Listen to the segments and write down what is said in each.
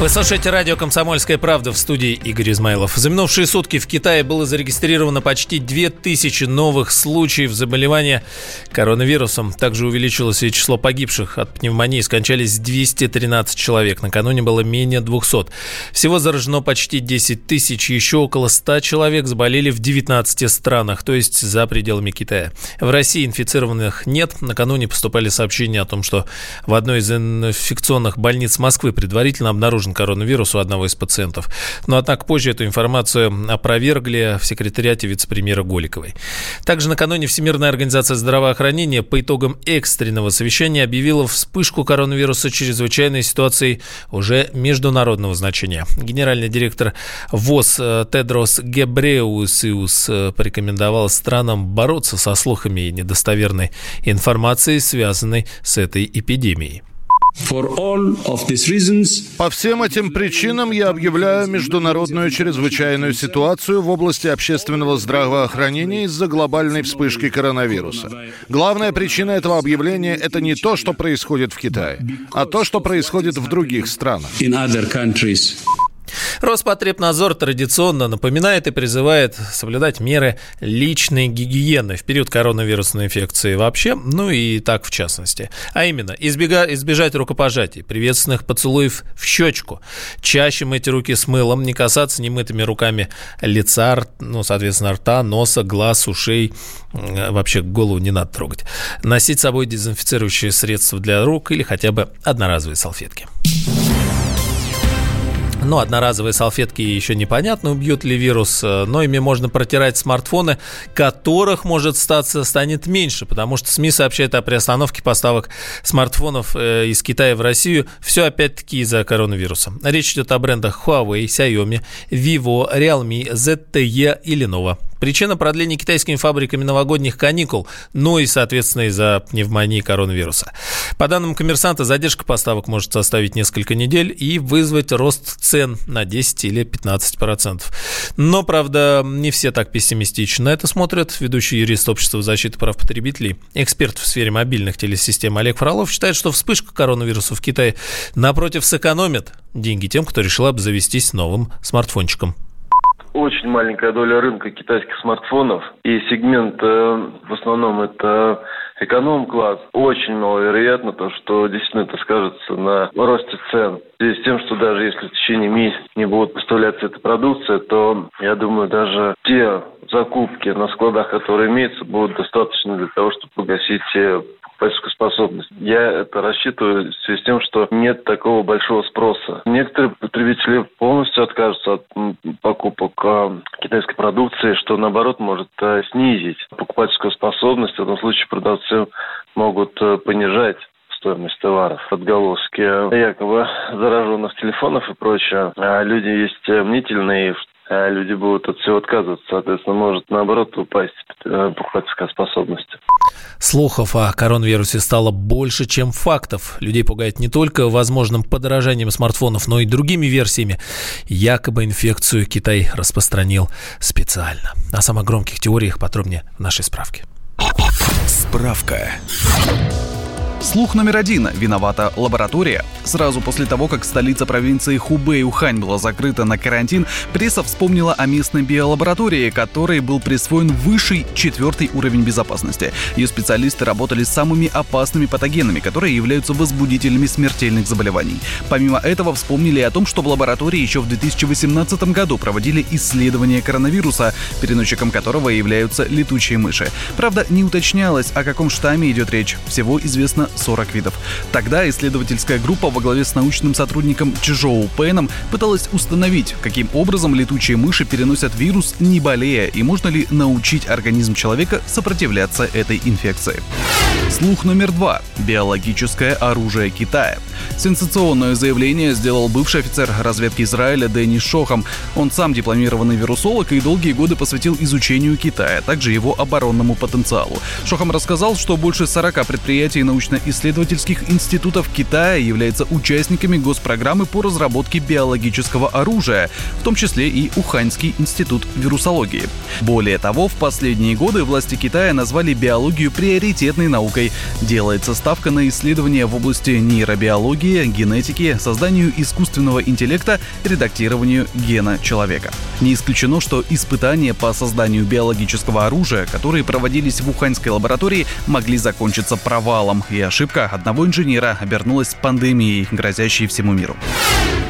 Вы слушаете радио «Комсомольская правда» в студии Игорь Измайлов. За минувшие сутки в Китае было зарегистрировано почти 2000 новых случаев заболевания коронавирусом. Также увеличилось и число погибших от пневмонии. Скончались 213 человек. Накануне было менее 200. Всего заражено почти 10 тысяч. Еще около 100 человек заболели в 19 странах, то есть за пределами Китая. В России инфицированных нет. Накануне поступали сообщения о том, что в одной из инфекционных больниц Москвы предварительно обнаружен заражен коронавирус у одного из пациентов. Но, однако, позже эту информацию опровергли в секретариате вице-премьера Голиковой. Также накануне Всемирная организация здравоохранения по итогам экстренного совещания объявила вспышку коронавируса чрезвычайной ситуацией уже международного значения. Генеральный директор ВОЗ э, Тедрос Гебреусиус э, порекомендовал странам бороться со слухами и недостоверной информацией, связанной с этой эпидемией. По всем этим причинам я объявляю международную чрезвычайную ситуацию в области общественного здравоохранения из-за глобальной вспышки коронавируса. Главная причина этого объявления – это не то, что происходит в Китае, а то, что происходит в других странах. Роспотребнадзор традиционно напоминает и призывает соблюдать меры личной гигиены в период коронавирусной инфекции вообще, ну и так в частности. А именно, избега, избежать рукопожатий, приветственных поцелуев в щечку, чаще мыть руки с мылом, не касаться немытыми руками лица, ну, соответственно, рта, носа, глаз, ушей, вообще голову не надо трогать. Носить с собой дезинфицирующие средства для рук или хотя бы одноразовые салфетки. Ну, одноразовые салфетки еще непонятно, убьют ли вирус, э, но ими можно протирать смартфоны, которых может статься станет меньше, потому что СМИ сообщают о приостановке поставок смартфонов э, из Китая в Россию. Все опять-таки из-за коронавируса. Речь идет о брендах Huawei, Xiaomi, Vivo, Realme, ZTE и Lenovo. Причина продления китайскими фабриками новогодних каникул, ну и, соответственно, из-за пневмонии коронавируса. По данным коммерсанта, задержка поставок может составить несколько недель и вызвать рост цен на 10 или 15 процентов. Но, правда, не все так пессимистично на это смотрят. Ведущий юрист Общества защиты прав потребителей, эксперт в сфере мобильных телесистем Олег Фролов считает, что вспышка коронавируса в Китае напротив сэкономит деньги тем, кто решил обзавестись новым смартфончиком очень маленькая доля рынка китайских смартфонов, и сегмент э, в основном это эконом-класс. Очень маловероятно то, что действительно это скажется на росте цен. В связи с тем, что даже если в течение месяца не будет поставляться эта продукция, то, я думаю, даже те закупки на складах, которые имеются, будут достаточно для того, чтобы погасить те покупательскую способность. Я это рассчитываю в связи с тем, что нет такого большого спроса. Некоторые потребители полностью откажутся от покупок а, китайской продукции, что наоборот может а, снизить покупательскую способность. В этом случае продавцы могут а, понижать стоимость товаров, отголоски якобы зараженных телефонов и прочее. А люди есть мнительные, а люди будут от всего отказываться, соответственно, может наоборот упасть э, покупательская способность. Слухов о коронавирусе стало больше, чем фактов. Людей пугает не только возможным подорожанием смартфонов, но и другими версиями. Якобы инфекцию Китай распространил специально. О самых громких теориях подробнее в нашей справке. Справка. Слух номер один. Виновата лаборатория. Сразу после того, как столица провинции Хубэй Ухань была закрыта на карантин, пресса вспомнила о местной биолаборатории, которой был присвоен высший четвертый уровень безопасности. Ее специалисты работали с самыми опасными патогенами, которые являются возбудителями смертельных заболеваний. Помимо этого, вспомнили о том, что в лаборатории еще в 2018 году проводили исследование коронавируса, переносчиком которого являются летучие мыши. Правда, не уточнялось, о каком штамме идет речь. Всего известно 40 видов. Тогда исследовательская группа во главе с научным сотрудником Чжоу Пэном пыталась установить, каким образом летучие мыши переносят вирус, не болея, и можно ли научить организм человека сопротивляться этой инфекции. Слух номер два. Биологическое оружие Китая. Сенсационное заявление сделал бывший офицер разведки Израиля Дэнни Шохам. Он сам дипломированный вирусолог и долгие годы посвятил изучению Китая, а также его оборонному потенциалу. Шохам рассказал, что больше 40 предприятий научно-исследовательских институтов Китая являются участниками госпрограммы по разработке биологического оружия, в том числе и Уханьский институт вирусологии. Более того, в последние годы власти Китая назвали биологию приоритетной наукой наукой. Делается ставка на исследования в области нейробиологии, генетики, созданию искусственного интеллекта, редактированию гена человека. Не исключено, что испытания по созданию биологического оружия, которые проводились в Уханьской лаборатории, могли закончиться провалом, и ошибка одного инженера обернулась пандемией, грозящей всему миру.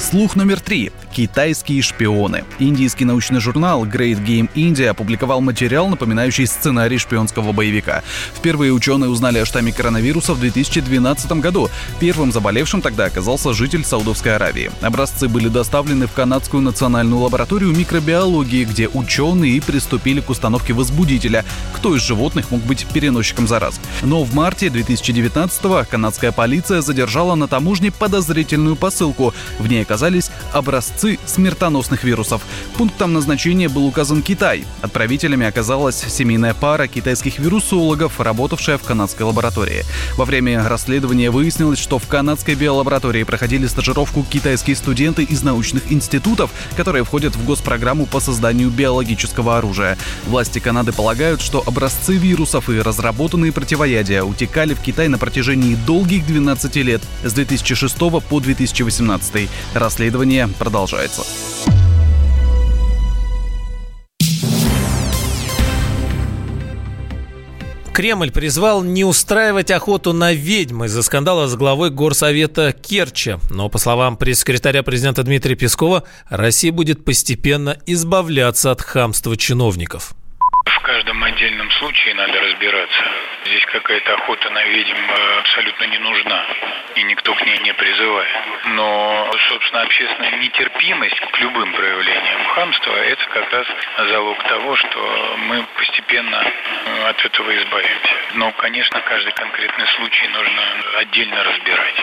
Слух номер три. Китайские шпионы. Индийский научный журнал Great Game India опубликовал материал, напоминающий сценарий шпионского боевика. Впервые ученые узнали о штамме коронавируса в 2012 году. Первым заболевшим тогда оказался житель Саудовской Аравии. Образцы были доставлены в канадскую национальную лабораторию микробиологии, где ученые приступили к установке возбудителя. Кто из животных мог быть переносчиком зараз? Но в марте 2019-го канадская полиция задержала на таможне подозрительную посылку. В ней оказались образцы смертоносных вирусов. Пунктом назначения был указан Китай. Отправителями оказалась семейная пара китайских вирусологов, работавшая в канадской лаборатории. Во время расследования выяснилось, что в канадской биолаборатории проходили стажировку китайские студенты из научных институтов, которые входят в госпрограмму по созданию биологического оружия. Власти Канады полагают, что образцы вирусов и разработанные противоядия утекали в Китай на протяжении долгих 12 лет с 2006 по 2018. Расследование продолжается. Кремль призвал не устраивать охоту на ведьм из-за скандала с главой горсовета Керчи. Но, по словам пресс-секретаря президента Дмитрия Пескова, Россия будет постепенно избавляться от хамства чиновников. В каждом отдельном случае надо разбираться. Здесь какая-то охота на ведьм э, абсолютно не нужна, и никто к ней не призывает. Но, собственно, общественная нетерпимость к любым проявлениям хамства – это как раз залог того, что мы постепенно э, от этого избавимся. Но, конечно, каждый конкретный случай нужно отдельно разбирать.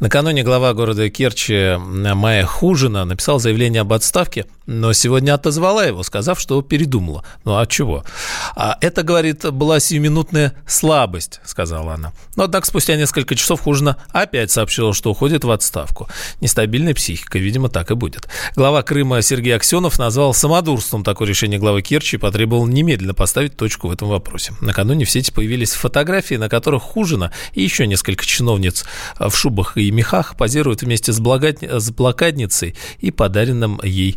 Накануне глава города Керчи Майя Хужина написал заявление об отставке, но сегодня отозвала его, сказав, что передумала. Ну а чего? А это, говорит, была сиюминутная слабость, сказала она. Но, однако, спустя несколько часов Хужина опять сообщила, что уходит в отставку. Нестабильная психика, видимо, так и будет. Глава Крыма Сергей Аксенов назвал самодурством такое решение главы Керчи и потребовал немедленно поставить точку в этом вопросе. Накануне в сети появились фотографии, на которых Хужина и еще несколько чиновниц в шубах и мехах позируют вместе с, блокадницей и подаренным ей